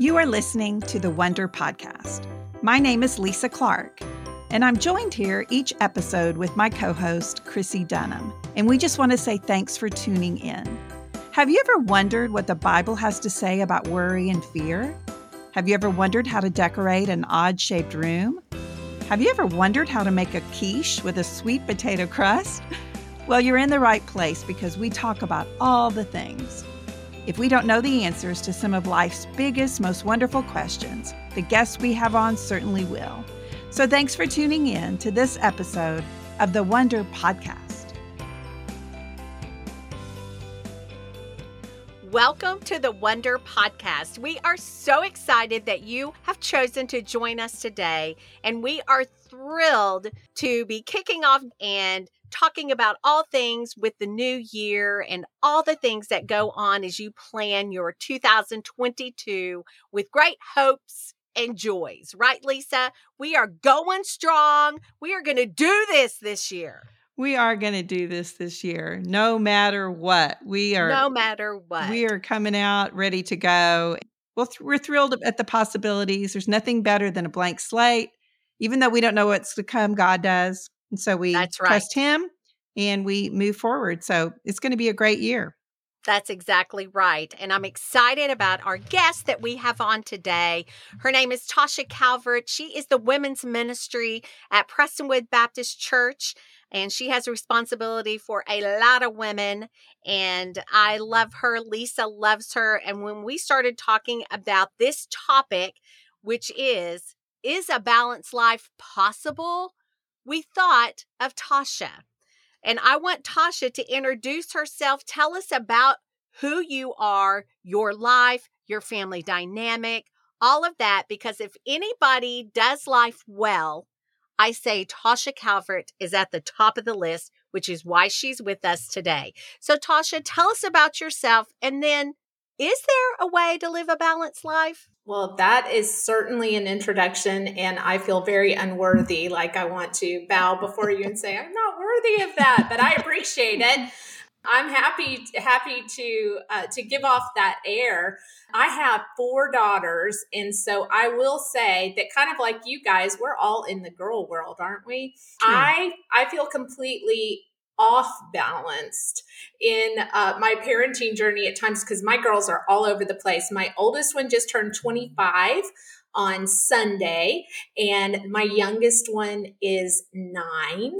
You are listening to the Wonder Podcast. My name is Lisa Clark, and I'm joined here each episode with my co host, Chrissie Dunham. And we just want to say thanks for tuning in. Have you ever wondered what the Bible has to say about worry and fear? Have you ever wondered how to decorate an odd shaped room? Have you ever wondered how to make a quiche with a sweet potato crust? Well, you're in the right place because we talk about all the things. If we don't know the answers to some of life's biggest, most wonderful questions, the guests we have on certainly will. So thanks for tuning in to this episode of the Wonder Podcast. Welcome to the Wonder Podcast. We are so excited that you have chosen to join us today, and we are thrilled to be kicking off and talking about all things with the new year and all the things that go on as you plan your 2022 with great hopes and joys. Right, Lisa? We are going strong. We are going to do this this year. We are going to do this this year, no matter what. We are no matter what. We are coming out ready to go. Well, th- we're thrilled at the possibilities. There's nothing better than a blank slate. Even though we don't know what's to come, God does. And so we That's right. trust Him and we move forward. So it's going to be a great year. That's exactly right. And I'm excited about our guest that we have on today. Her name is Tasha Calvert. She is the women's ministry at Prestonwood Baptist Church and she has responsibility for a lot of women and i love her lisa loves her and when we started talking about this topic which is is a balanced life possible we thought of tasha and i want tasha to introduce herself tell us about who you are your life your family dynamic all of that because if anybody does life well I say Tasha Calvert is at the top of the list, which is why she's with us today. So, Tasha, tell us about yourself and then is there a way to live a balanced life? Well, that is certainly an introduction, and I feel very unworthy. Like I want to bow before you and say, I'm not worthy of that, but I appreciate it. I'm happy happy to uh, to give off that air. I have four daughters, and so I will say that kind of like you guys, we're all in the girl world, aren't we? True. I I feel completely off balanced in uh, my parenting journey at times because my girls are all over the place. My oldest one just turned 25 on Sunday, and my youngest one is nine.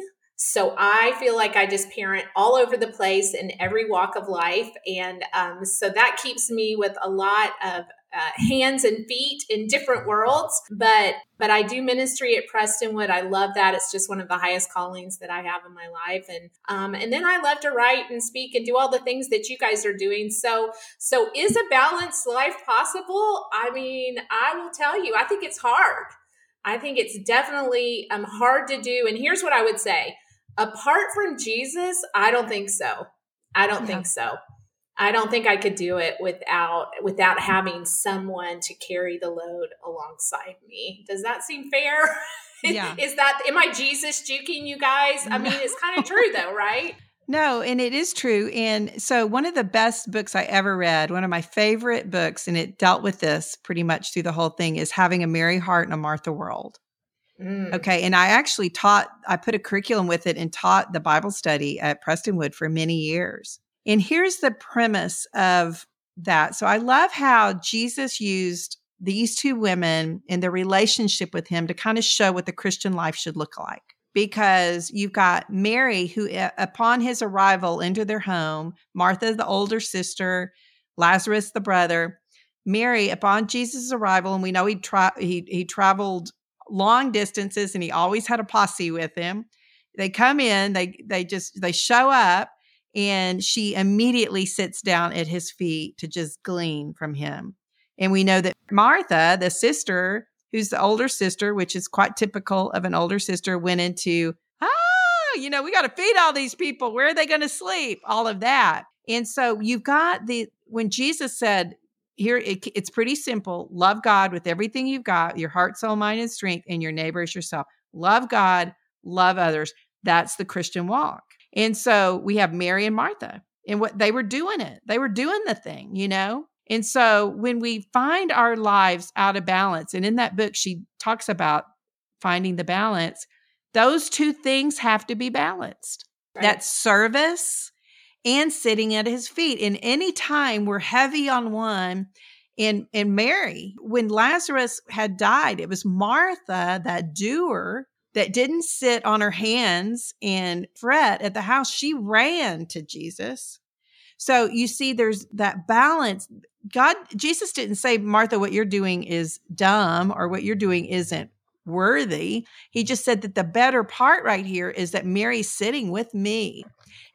So I feel like I just parent all over the place in every walk of life. And um, so that keeps me with a lot of uh, hands and feet in different worlds. But but I do ministry at Prestonwood. I love that. It's just one of the highest callings that I have in my life. And um, and then I love to write and speak and do all the things that you guys are doing. So so is a balanced life possible? I mean, I will tell you, I think it's hard. I think it's definitely um, hard to do. And here's what I would say apart from Jesus, I don't think so. I don't yeah. think so. I don't think I could do it without without having someone to carry the load alongside me. Does that seem fair? Yeah. is that am I Jesus juking you guys? I mean, it's kind of true though, right? No, and it is true. And so, one of the best books I ever read, one of my favorite books, and it dealt with this pretty much through the whole thing, is Having a Mary Heart in a Martha World. Mm. Okay. And I actually taught, I put a curriculum with it and taught the Bible study at Prestonwood for many years. And here's the premise of that. So I love how Jesus used these two women and their relationship with him to kind of show what the Christian life should look like. Because you've got Mary, who upon his arrival into their home, Martha, the older sister, Lazarus, the brother, Mary, upon Jesus' arrival, and we know he, tra- he, he traveled long distances and he always had a posse with him. They come in, they they just they show up and she immediately sits down at his feet to just glean from him. And we know that Martha, the sister, who's the older sister, which is quite typical of an older sister, went into, ah, you know, we got to feed all these people. Where are they going to sleep? All of that. And so you've got the, when Jesus said, here it, it's pretty simple love god with everything you've got your heart soul mind and strength and your neighbor as yourself. Love god love others. That's the christian walk. And so we have mary and martha and what they were doing it. They were doing the thing you know? And so when we find our lives out of balance, and in that book, she talks about finding the balance, those two things have to be balanced. Right. That service and sitting at his feet. And any time we're heavy on one, and and Mary, when Lazarus had died, it was Martha, that doer, that didn't sit on her hands and fret at the house. She ran to Jesus. So you see, there's that balance. God, Jesus didn't say, Martha, what you're doing is dumb or what you're doing isn't worthy. He just said that the better part right here is that Mary's sitting with me.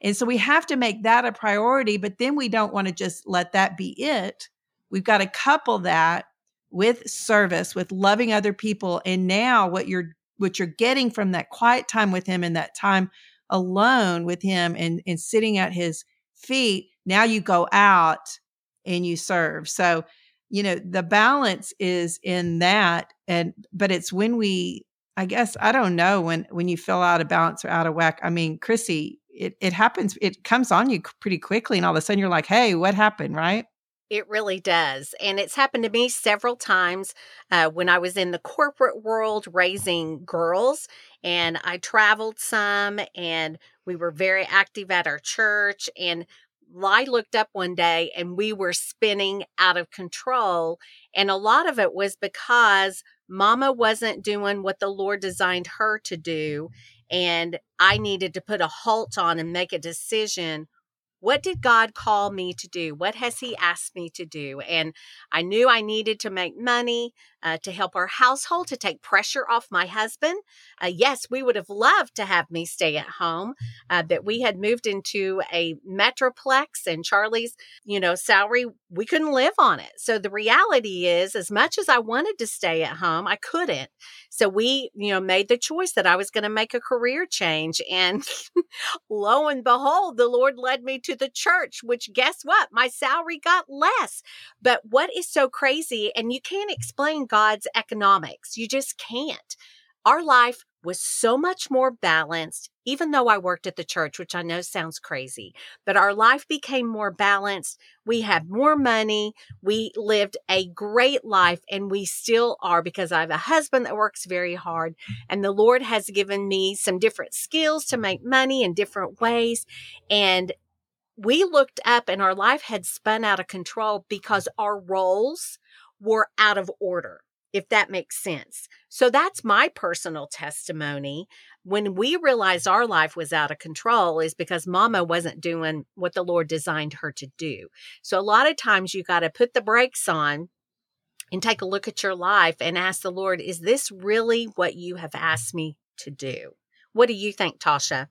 And so we have to make that a priority, but then we don't want to just let that be it. We've got to couple that with service, with loving other people. And now what you're what you're getting from that quiet time with him and that time alone with him and, and sitting at his feet, now you go out and you serve. So, you know, the balance is in that. And but it's when we I guess I don't know when when you feel out of balance or out of whack. I mean, Chrissie, it it happens, it comes on you pretty quickly, and all of a sudden you're like, hey, what happened, right? It really does. And it's happened to me several times uh, when I was in the corporate world raising girls. And I traveled some and we were very active at our church. And I looked up one day and we were spinning out of control. And a lot of it was because mama wasn't doing what the Lord designed her to do. And I needed to put a halt on and make a decision what did God call me to do? What has He asked me to do? And I knew I needed to make money uh, to help our household, to take pressure off my husband. Uh, yes, we would have loved to have me stay at home, uh, but we had moved into a metroplex and Charlie's, you know, salary, we couldn't live on it. So the reality is, as much as I wanted to stay at home, I couldn't. So we, you know, made the choice that I was going to make a career change. And lo and behold, the Lord led me to the church, which guess what? My salary got less. But what is so crazy, and you can't explain God's economics. You just can't. Our life was so much more balanced, even though I worked at the church, which I know sounds crazy, but our life became more balanced. We had more money. We lived a great life, and we still are because I have a husband that works very hard, and the Lord has given me some different skills to make money in different ways. And we looked up, and our life had spun out of control because our roles were out of order if that makes sense. So that's my personal testimony. When we realized our life was out of control, is because mama wasn't doing what the Lord designed her to do. So a lot of times you got to put the brakes on and take a look at your life and ask the Lord, is this really what you have asked me to do? What do you think, Tasha?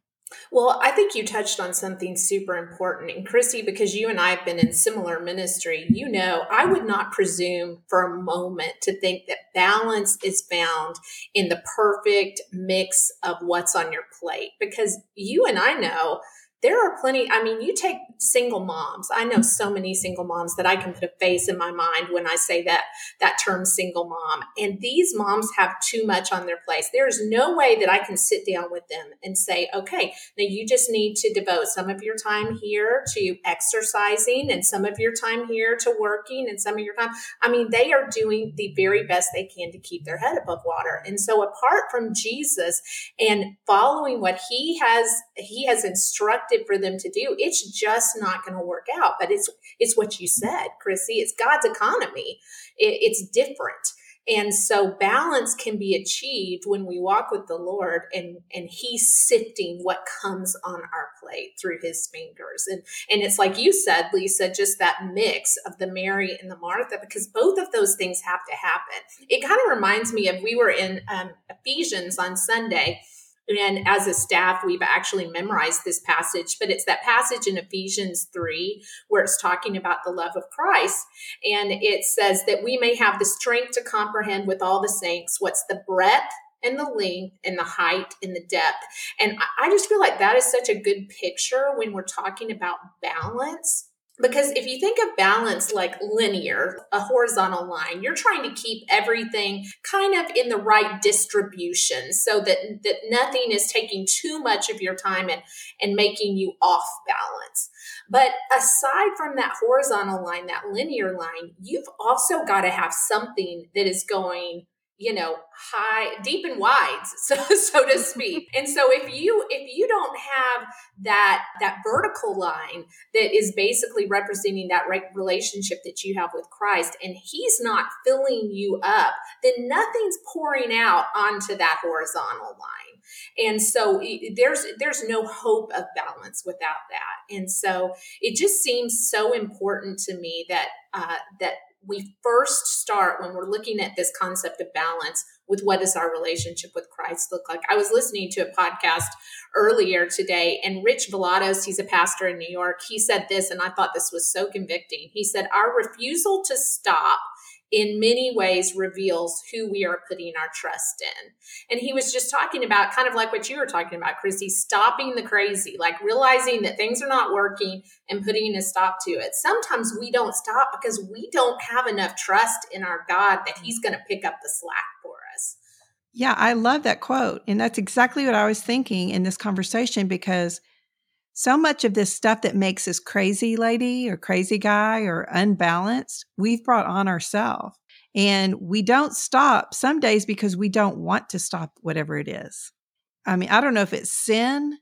Well, I think you touched on something super important. And Chrissie, because you and I have been in similar ministry, you know, I would not presume for a moment to think that balance is found in the perfect mix of what's on your plate. Because you and I know there are plenty. I mean, you take single moms. I know so many single moms that I can put a face in my mind when I say that that term single mom. And these moms have too much on their plate. There is no way that I can sit down with them and say, okay, now you just need to devote some of your time here to exercising and some of your time here to working and some of your time. I mean, they are doing the very best they can to keep their head above water. And so apart from Jesus and following what he has, he has instructed for them to do, it's just not going to work out. But it's it's what you said, Chrissie. It's God's economy. It, it's different. And so balance can be achieved when we walk with the Lord and and he's sifting what comes on our plate through his fingers. And and it's like you said, Lisa, just that mix of the Mary and the Martha, because both of those things have to happen. It kind of reminds me of we were in um, Ephesians on Sunday and as a staff, we've actually memorized this passage, but it's that passage in Ephesians 3 where it's talking about the love of Christ. And it says that we may have the strength to comprehend with all the saints what's the breadth and the length and the height and the depth. And I just feel like that is such a good picture when we're talking about balance because if you think of balance like linear, a horizontal line, you're trying to keep everything kind of in the right distribution so that, that nothing is taking too much of your time and, and making you off balance. But aside from that horizontal line, that linear line, you've also got to have something that is going you know high deep and wide so so to speak. And so if you if you don't have that that vertical line that is basically representing that right relationship that you have with Christ and he's not filling you up then nothing's pouring out onto that horizontal line. And so there's there's no hope of balance without that. And so it just seems so important to me that uh, that we first start when we're looking at this concept of balance with what does our relationship with Christ look like. I was listening to a podcast earlier today, and Rich Villodas, he's a pastor in New York, he said this, and I thought this was so convicting. He said, Our refusal to stop in many ways reveals who we are putting our trust in. And he was just talking about kind of like what you were talking about, Chrissie, stopping the crazy, like realizing that things are not working and putting a stop to it. Sometimes we don't stop because we don't have enough trust in our God that he's going to pick up the slack for us. Yeah, I love that quote. And that's exactly what I was thinking in this conversation because so much of this stuff that makes us crazy lady or crazy guy or unbalanced, we've brought on ourselves. And we don't stop some days because we don't want to stop whatever it is. I mean, I don't know if it's sin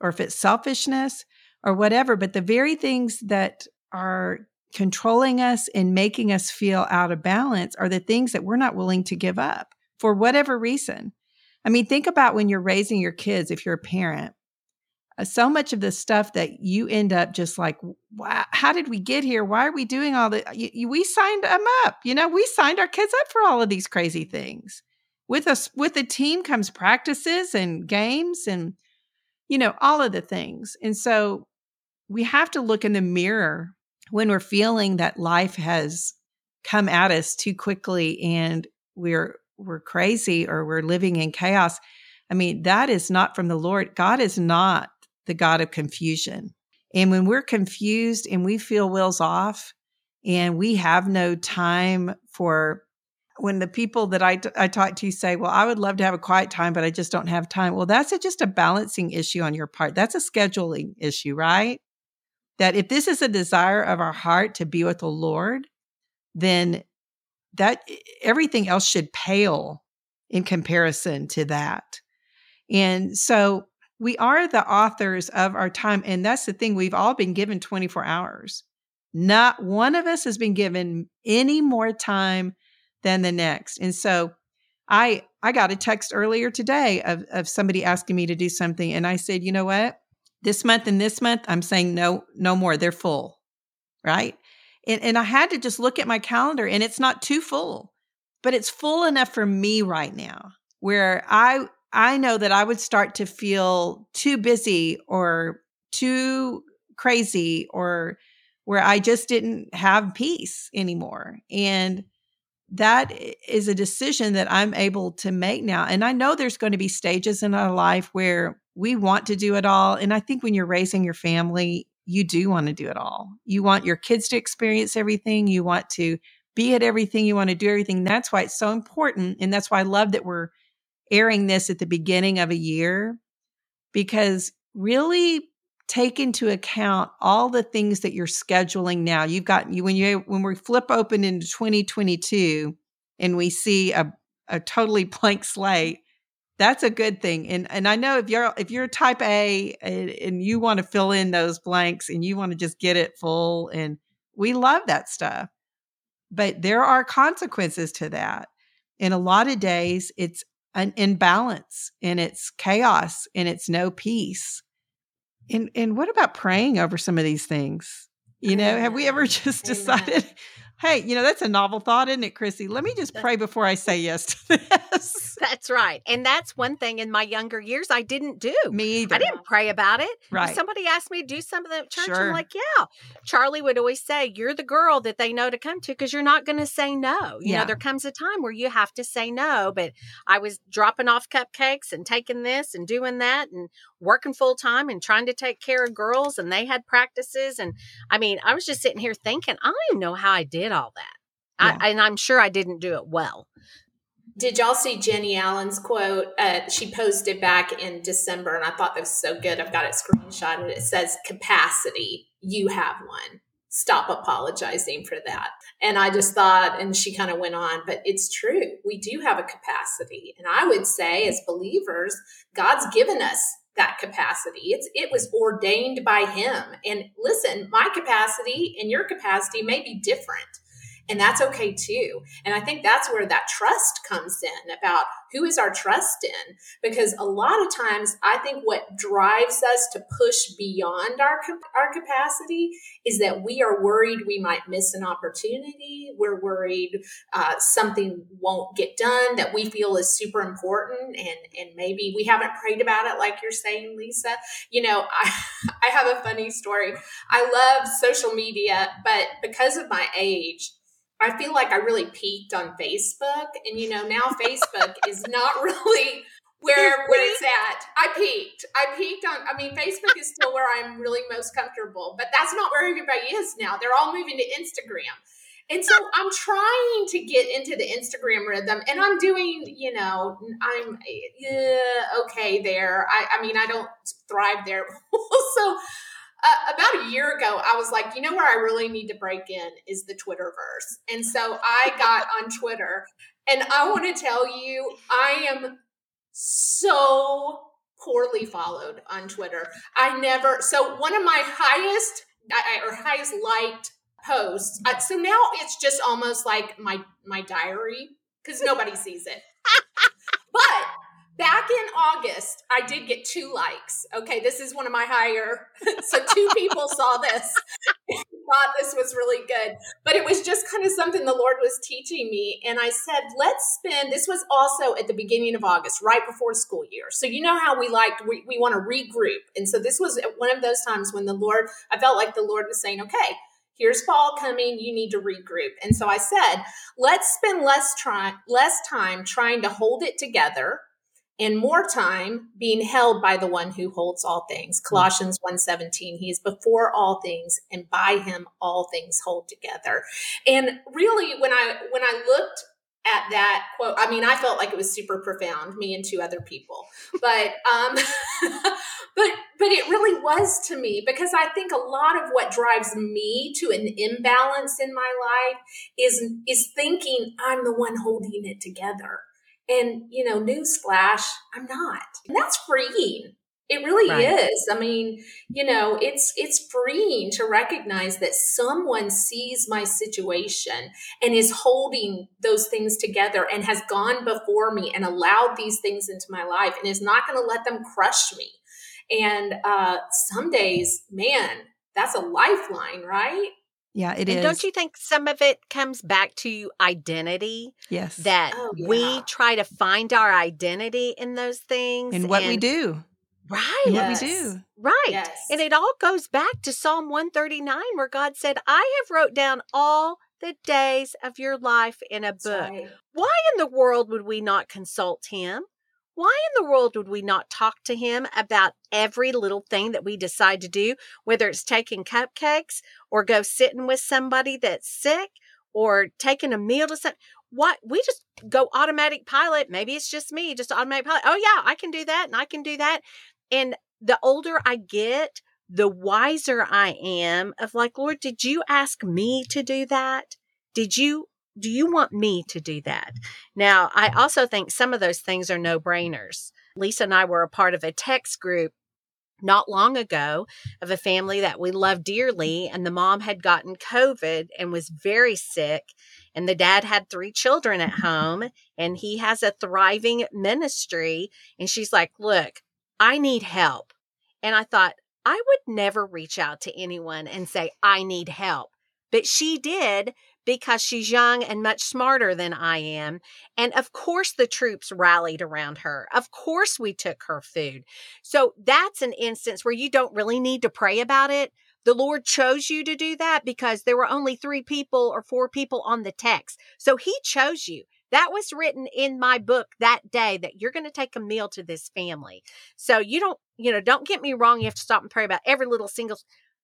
or if it's selfishness or whatever, but the very things that are controlling us and making us feel out of balance are the things that we're not willing to give up for whatever reason. I mean, think about when you're raising your kids, if you're a parent, Uh, so much of the stuff that you end up just like, wow, how did we get here? Why are we doing all that? Uh, we signed them up. You know, we signed our kids up for all of these crazy things. With us, with the team comes practices and games and, you know, all of the things. And so we have to look in the mirror when we're feeling that life has come at us too quickly and we're we're crazy or we're living in chaos. I mean, that is not from the Lord. God is not the God of confusion. And when we're confused and we feel wills off and we have no time for when the people that I, t- I talk to say, well, I would love to have a quiet time, but I just don't have time. Well, that's a, just a balancing issue on your part. That's a scheduling issue, right? That if this is a desire of our heart to be with the Lord, then that everything else should pale in comparison to that. And so we are the authors of our time. And that's the thing, we've all been given 24 hours. Not one of us has been given any more time than the next. And so I I got a text earlier today of, of somebody asking me to do something. And I said, you know what? This month and this month, I'm saying no, no more. They're full. Right. And, and I had to just look at my calendar and it's not too full, but it's full enough for me right now where I I know that I would start to feel too busy or too crazy or where I just didn't have peace anymore. And that is a decision that I'm able to make now. And I know there's going to be stages in our life where we want to do it all. And I think when you're raising your family, you do want to do it all. You want your kids to experience everything. You want to be at everything. You want to do everything. That's why it's so important. And that's why I love that we're airing this at the beginning of a year because really take into account all the things that you're scheduling now. You've got you when you when we flip open into 2022 and we see a a totally blank slate, that's a good thing. And and I know if you're if you're type A and, and you want to fill in those blanks and you want to just get it full and we love that stuff. But there are consequences to that. In a lot of days, it's an imbalance and it's chaos and it's no peace. And and what about praying over some of these things? You know, have we ever just decided Hey, you know, that's a novel thought, isn't it, Chrissie? Let me just pray before I say yes to this. That's right. And that's one thing in my younger years I didn't do. Me either. I didn't pray about it. Right. If somebody asked me to do something at church, Sure. I'm like, yeah. Charlie would always say, You're the girl that they know to come to because you're not going to say no. You Yeah. know, there comes a time where you have to say no. But I was dropping off cupcakes and taking this and doing that and working full time and trying to take care of girls. And they had practices. And I mean, I was just sitting here thinking, I don't even know how I did all that. Yeah. I, and I'm sure I didn't do it well. Did y'all see Jennie Allen's quote? Uh, she posted back in December, and I thought that was so good. I've got it screenshotted. It says capacity You have one. Stop apologizing for that. And I just thought, and she kind of went on, but it's true. We do have a capacity. And I would say, as believers, God's given us that capacity. It's it was ordained by him. And listen, my capacity and your capacity may be different. And that's okay too. And I think that's where that trust comes in about who is our trust in? Because a lot of times I think what drives us to push beyond our, our capacity is that we are worried we might miss an opportunity. We're worried uh, something won't get done that we feel is super important. And, and maybe we haven't prayed about it like you're saying, Lisa. You know, I, I have a funny story. I love social media, but because of my age, I feel like I really peaked on Facebook. And you know, now Facebook is not really where where it's at. I peaked. I peaked on I mean, Facebook is still where I'm really most comfortable, but that's not where everybody is now. They're all moving to Instagram. And so I'm trying to get into the Instagram rhythm and I'm doing, you know, I'm uh, okay there. I, I mean, I don't thrive there. so uh, about a year ago, I was like, you know where I really need to break in is the Twitterverse. And so I got on Twitter. And I want to tell you, I am so poorly followed on Twitter. I never, so one of my highest or highest liked posts. Uh, so now it's just almost like my my diary because nobody sees it. Back in August, I did get two likes. Okay, this is one of my higher. so two people saw this, thought this was really good. But it was just kind of something the Lord was teaching me. And I said, let's spend, this was also at the beginning of August, right before school year. So you know how we liked, we, we want to regroup. And so this was one of those times when the Lord, I felt like the Lord was saying, okay, here's fall coming you need to regroup and so i said let's spend less try less time trying to hold it together and more time being held by the one who holds all things. Hmm. colossians 1.17 he is before all things and by him all things hold together. And really when i when i looked at that quote i mean i felt like it was super profound me and two other people. But um but but it really was to me because i think a lot of what drives me to an imbalance in my life is is thinking i'm the one holding it together and, you know, newsflash, I'm not. And that's freeing. It really right. is. I mean, you know, it's it's freeing to recognize that someone sees my situation and is holding those things together and has gone before me and allowed these things into my life and is not going to let them crush me. And uh some days, man, that's a lifeline, right? Yeah, it and is. Don't you think some of it comes back to identity? Yes. That oh, yeah. we try to find our identity in those things. And what and, we do. Right. And yes. what we do. Right. Yes. And it all goes back to Psalm 139 where God said, I have wrote down all the days of your life in a book. Right. Why in the world would we not consult him? Why in the world would we not talk to him about every little thing that we decide to do, whether it's taking cupcakes or go sitting with somebody that's sick or taking a meal to some what we just go automatic pilot. Maybe it's just me, just automatic pilot. Oh yeah, I can do that and I can do that. And the older I get, the wiser I am of like, Lord, did you ask me to do that? Did you do you want me to do that? Now, I also think some of those things are no brainers. Lisa and I were a part of a text group not long ago of a family that we love dearly, and the mom had gotten COVID and was very sick. And the dad had three children at home, and he has a thriving ministry. And she's like, Look, I need help. And I thought, I would never reach out to anyone and say, I need help. But she did because she's young and much smarter than I am. And of course, the troops rallied around her. Of course, we took her food. So that's an instance where you don't really need to pray about it. The Lord chose you to do that because there were only three people or four people on the text. So He chose you. That was written in my book that day that you're going to take a meal to this family. So you don't, you know, don't get me wrong. You have to stop and pray about every little single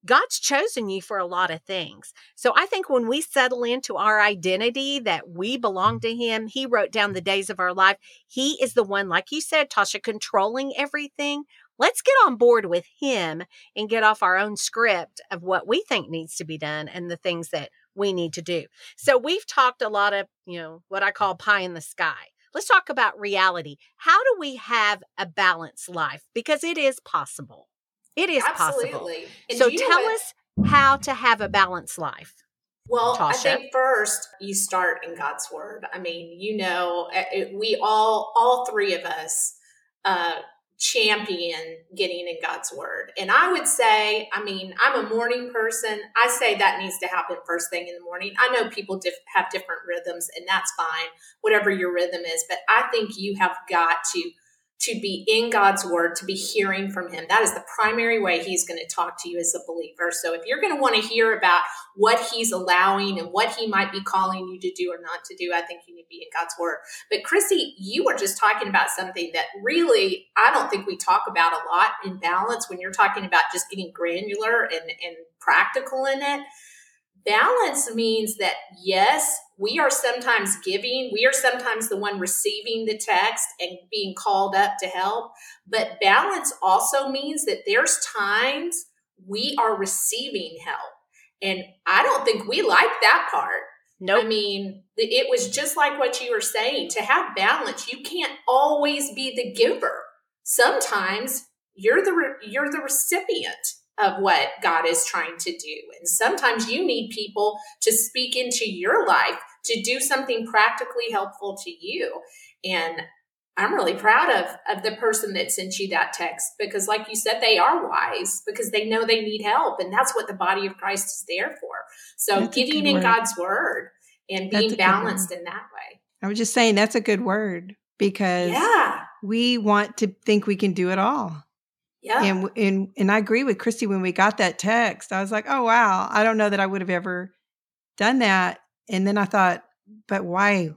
God's chosen you for a lot of things. So I think when we settle into our identity that we belong to Him, He wrote down the days of our life. He is the one, like you said, Tasha, controlling everything. let's get on board with him and get off our own script of what we think needs to be done and the things that we need to do. So we've talked a lot of, you know, what I call pie in the sky. Let's talk about reality. How do we have a balanced life? Because it is possible. It is Absolutely. possible. And so tell us how to have a balanced life. Well, Tasha. I think first you start in God's word. I mean, you know, eh, eh, we all, all three of us, uh, champion getting in God's word. And I would say, I mean, I'm a morning person. I say that needs to happen first thing in the morning. I know people diff- have different rhythms, and that's fine, whatever your rhythm is. But I think you have got to to be in God's word, to be hearing from him. That is the primary way he's going to talk to you as a believer. So if you're going to want to hear about what he's allowing and what he might be calling you to do or not to do, I think you need to be in God's word. But Chrissie, you were just talking about something that really I don't think we talk about a lot in balance when you're talking about just getting granular and, and practical in it. Balance means that yes, we are sometimes giving, we are sometimes the one receiving the text and being called up to help. But balance also means that there's times we are receiving help. And I don't think we like that part. No, nope. I mean, it was just like what you were saying to have balance, you can't always be the giver. Sometimes you're the you're the recipient of what God is trying to do. And sometimes you need people to speak into your life to do something practically helpful to you. And I'm really proud of of the person that sent you that text because like you said they are wise because they know they need help and that's what the body of Christ is there for. So that's getting in word. God's word and being balanced in that way. I was just saying that's a good word because yeah. we want to think we can do it all. Yeah. And and and I agree with Chrissie when we got that text. I was like, "Oh wow, I don't know that I would have ever done that." And then I thought, "But why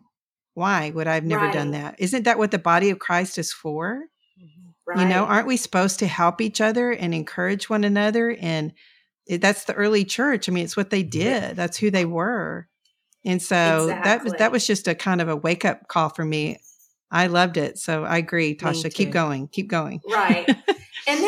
why would I have never right. done that? Isn't that what the body of Christ is for?" Right. You know, aren't we supposed to help each other and encourage one another and that's the early church. I mean, it's what they did. That's who they were. And so exactly. that was that was just a kind of a wake up call for me. I loved it. So I agree, Tasha. Keep going. Keep going. Right. And then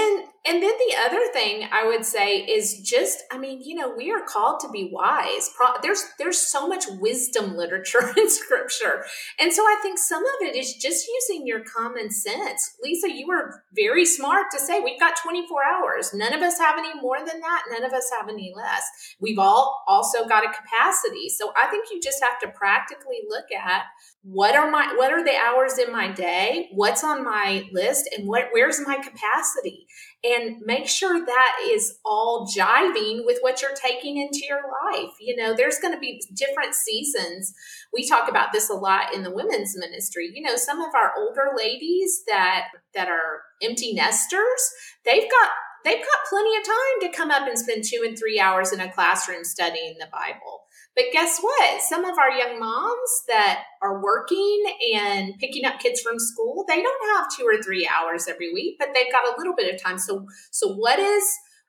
and then the other thing I would say is just, I mean, you know, we are called to be wise. There's there's so much wisdom literature in Scripture, and so I think some of it is just using your common sense. Lisa, you were very smart to say we've got 24 hours. None of us have any more than that. None of us have any less. We've all also got a capacity. So I think you just have to practically look at what are my what are the hours in my day, what's on my list, and what where's my capacity and make sure that is all jiving with what you're taking into your life. You know, there's going to be different seasons. We talk about this a lot in the women's ministry. You know, some of our older ladies that that are empty nesters, they've got they've got plenty of time to come up and spend 2 and 3 hours in a classroom studying the Bible. But guess what? Some of our young moms that are working and picking up kids from school, they don't have two or three hours every week, but they've got a little bit of time. So, so what is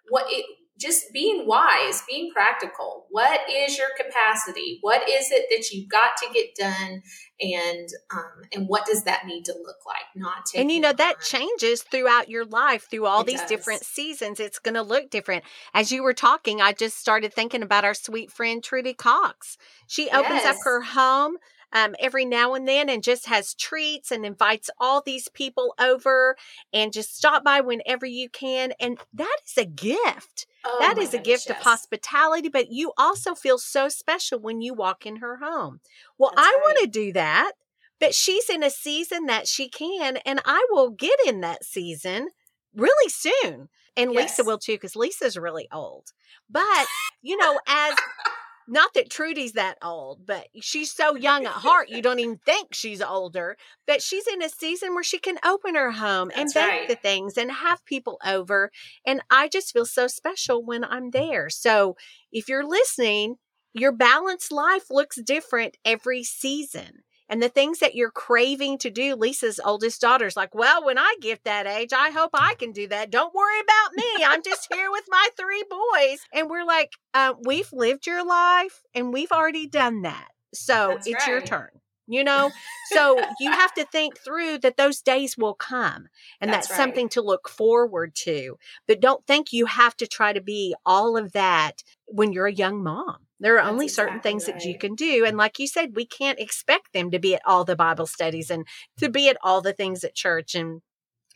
what it, just being wise, being practical. What is your capacity? What is it that you've got to get done, and um, and what does that need to look like? Not and you know that changes throughout your life through all it these does. different seasons. It's going to look different. As you were talking, I just started thinking about our sweet friend Trudy Cox. She opens yes. up her home um, every now and then and just has treats and invites all these people over and just stop by whenever you can. And that is a gift. Oh that is a gift yes. of hospitality, but you also feel so special when you walk in her home. Well, That's I right. want to do that, but she's in a season that she can, and I will get in that season really soon. And yes. Lisa will too, because Lisa's really old. But, you know, as not that Trudy's that old, but she's so young at heart, you don't even think she's older. But she's in a season where she can open her home That's and bake right. the things and have people over. And I just feel so special when I'm there. So if you're listening, your balanced life looks different every season and the things that you're craving to do. Lisa's oldest daughter's like, Well, when I get that age, I hope I can do that. Don't worry about me. I'm just here with my three boys. And we're like, uh, We've lived your life and we've already done that. So That's it's right. your turn. you know? So you have to think through that those days will come and that's, that's right. something to look forward to. But don't think you have to try to be all of that when you're a young mom. There are That's only certain exactly things right. that you can do. And like you said, we can't expect them to be at all the Bible studies and to be at all the things at church and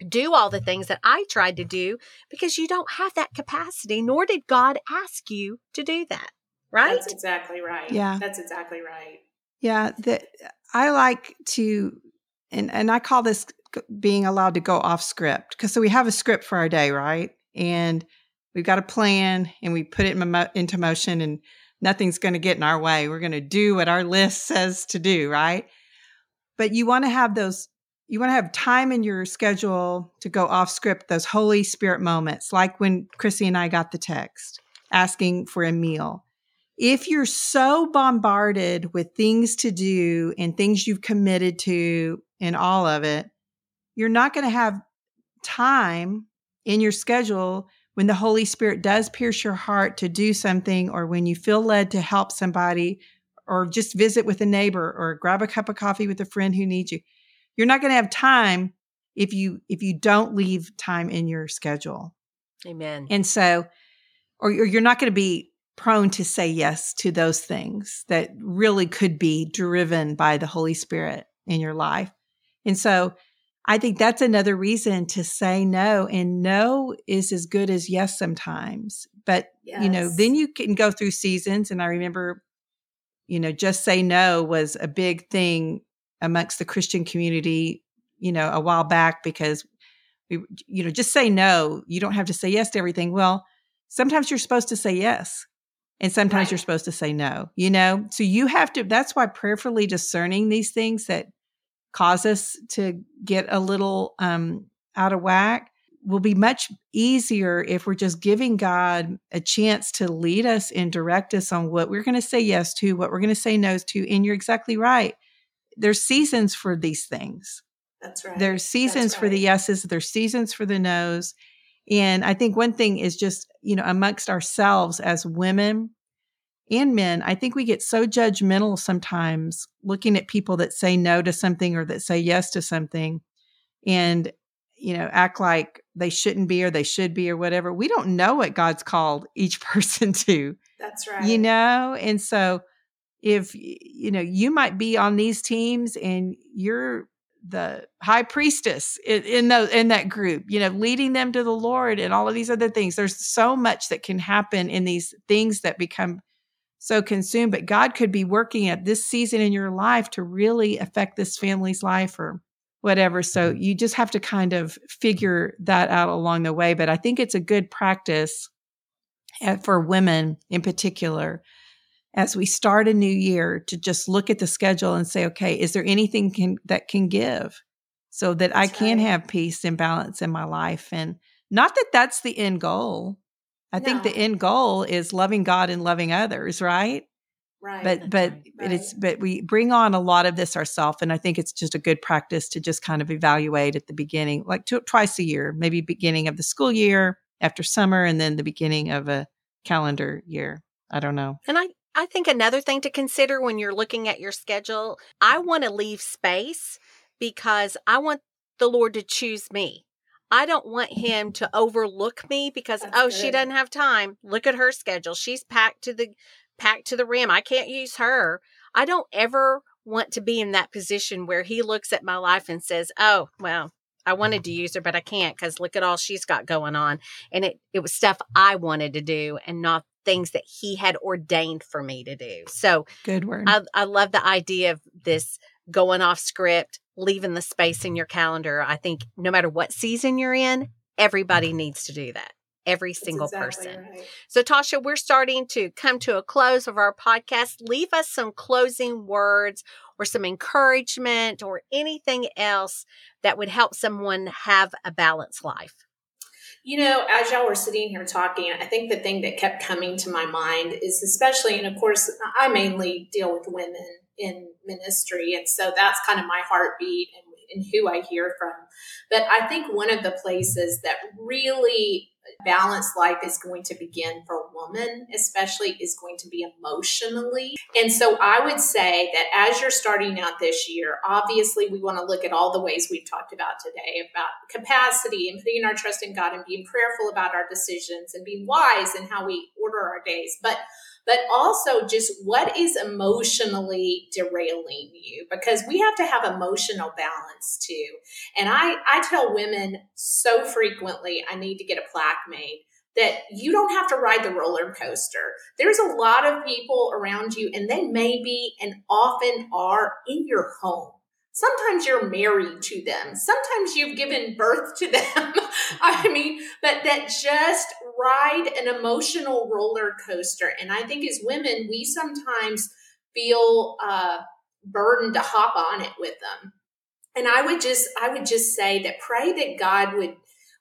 do all the things that I tried to do because you don't have that capacity, nor did God ask you to do that. Right? That's exactly right. Yeah. That's exactly right. Yeah. That I like to, and, and I call this being allowed to go off script because so we have a script for our day, right? And we've got a plan and we put it into motion and nothing's going to get in our way. We're going to do what our list says to do, right? But you want to have those, you want to have time in your schedule to go off script, those Holy Spirit moments, like when Chrissie and I got the text asking for a meal. If you're so bombarded with things to do and things you've committed to and all of it, you're not going to have time in your schedule when the Holy Spirit does pierce your heart to do something, or when you feel led to help somebody, or just visit with a neighbor, or grab a cup of coffee with a friend who needs you, you're not going to have time if you if you don't leave time in your schedule. Amen. And so, or you're not going to be prone to say yes to those things that really could be driven by the Holy Spirit in your life. And so I think that's another reason to say no. And no is as good as yes sometimes. But, yes. you know, then you can go through seasons. And I remember, you know, just say no was a big thing amongst the Christian community, you know, a while back because we, you know, just say no. You don't have to say yes to everything. Well, sometimes you're supposed to say yes. And sometimes right. you're supposed to say no, you know? So you have to, that's why prayerfully discerning these things that cause us to get a little um, out of whack will be much easier if we're just giving God a chance to lead us and direct us on what we're going to say yes to, what we're going to say no to. And you're exactly right. There's seasons for these things. That's right. There's seasons for the yeses, there's seasons for the nos. And I think one thing is just, you know, amongst ourselves as women, and men, I think we get so judgmental sometimes looking at people that say no to something or that say yes to something and, you know, act like they shouldn't be or they should be or whatever. We don't know what God's called each person to. That's right. You know, and so if, you know, you might be on these teams and you're the high priestess in, in, the, in that group, you know, leading them to the Lord and all of these other things. There's so much that can happen in these things that become so consumed, but God could be working at this season in your life to really affect this family's life or whatever. So you just have to kind of figure that out along the way. But I think it's a good practice eh, for women in particular as we start a new year to just look at the schedule and say, okay, is there anything can, that can give so that that's I can right. have peace and balance in my life? And not that that's the end goal, I no. think the end goal is loving God and loving others, right? Right. But but right. it's but we bring on a lot of this ourselves, and I think it's just a good practice to just kind of evaluate at the beginning, like two, twice a year, maybe beginning of the school year, after summer, and then the beginning of a calendar year. I don't know. And I I think another thing to consider when you're looking at your schedule, I want to leave space because I want the Lord to choose me. I don't want him to overlook me because That's oh good. she doesn't have time. Look at her schedule. She's packed to the packed to the rim. I can't use her. I don't ever want to be in that position where he looks at my life and says, "Oh, well, I wanted to use her, but I can't because look at all she's got going on." And it it was stuff I wanted to do and not things that he had ordained for me to do. So good word. I, I love the idea of this going off script, leaving the space in your calendar. I think no matter what season you're in, everybody needs to do that. Every single exactly person. Right. So, Tasha, we're starting to come to a close of our podcast. Leave us some closing words or some encouragement or anything else that would help someone have a balanced life. You know, as y'all were sitting here talking, I think the thing that kept coming to my mind is especially, and of course, I mainly deal with women in ministry. And so that's kind of my heartbeat and, and who I hear from. But I think one of the places that really balanced life is going to begin for a woman, especially, is going to be emotionally. And so I would say that as you're starting out this year, obviously we want to look at all the ways we've talked about today about capacity and putting our trust in God and being prayerful about our decisions and being wise in how we order our days. But but also just what is emotionally derailing you because we have to have emotional balance too and i i tell women so frequently i need to get a plaque made that you don't have to ride the roller coaster. There's a lot of people around you, and they may be and often are in your home. Sometimes you're married to them. Sometimes you've given birth to them. I mean, but that just ride an emotional roller coaster. And I think as women, we sometimes feel uh, burdened to hop on it with them. And I would just, I would just say that pray that God would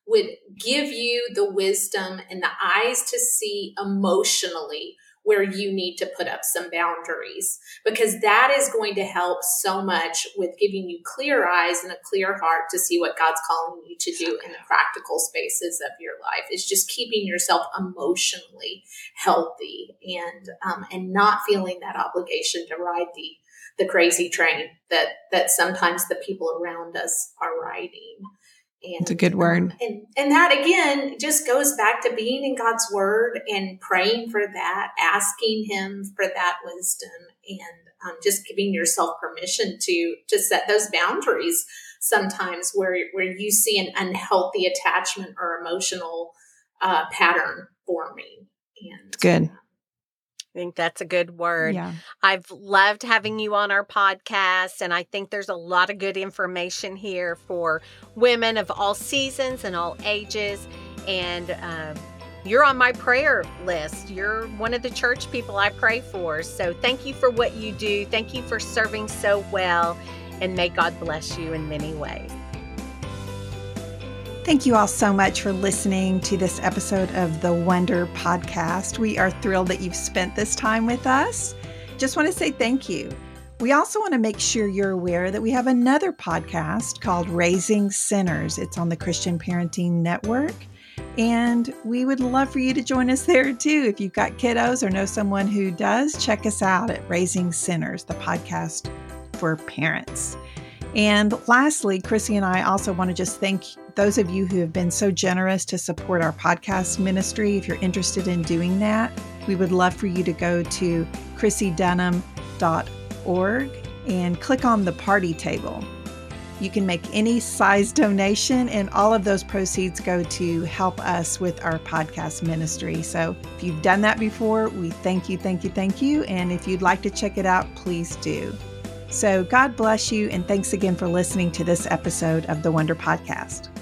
would give you the wisdom and the eyes to see emotionally where you need to put up some boundaries because that is going to help so much with giving you clear eyes and a clear heart to see what God's calling you to do in the practical spaces of your life. Is just keeping yourself emotionally healthy and um, and not feeling that obligation to ride the the crazy train that that sometimes the people around us are riding. And, it's a good word. Um, and, and that again just goes back to being in God's word and praying for that, asking Him for that wisdom, and um, just giving yourself permission to to set those boundaries. Sometimes where where you see an unhealthy attachment or emotional uh, pattern forming. And it's good. I think that's a good word. Yeah. I've loved having you on our podcast, and I think there's a lot of good information here for women of all seasons and all ages. And um, you're on my prayer list. You're one of the church people I pray for. So thank you for what you do. Thank you for serving so well, and may God bless you in many ways. Thank you all so much for listening to this episode of the Wonder Podcast. We are thrilled that you've spent this time with us. Just want to say thank you. We also want to make sure you're aware that we have another podcast called Raising Sinners. It's on the Christian Parenting Network. And we would love for you to join us there too. If you've got kiddos or know someone who does, check us out at Raising Sinners, the podcast for parents. And lastly, Chrissie and I also want to just thank those of you who have been so generous to support our podcast ministry. If you're interested in doing that, we would love for you to go to chrissiedunham.org and click on the party table. You can make any size donation, and all of those proceeds go to help us with our podcast ministry. So if you've done that before, we thank you, thank you, thank you. And if you'd like to check it out, please do. So, God bless you, and thanks again for listening to this episode of the Wonder Podcast.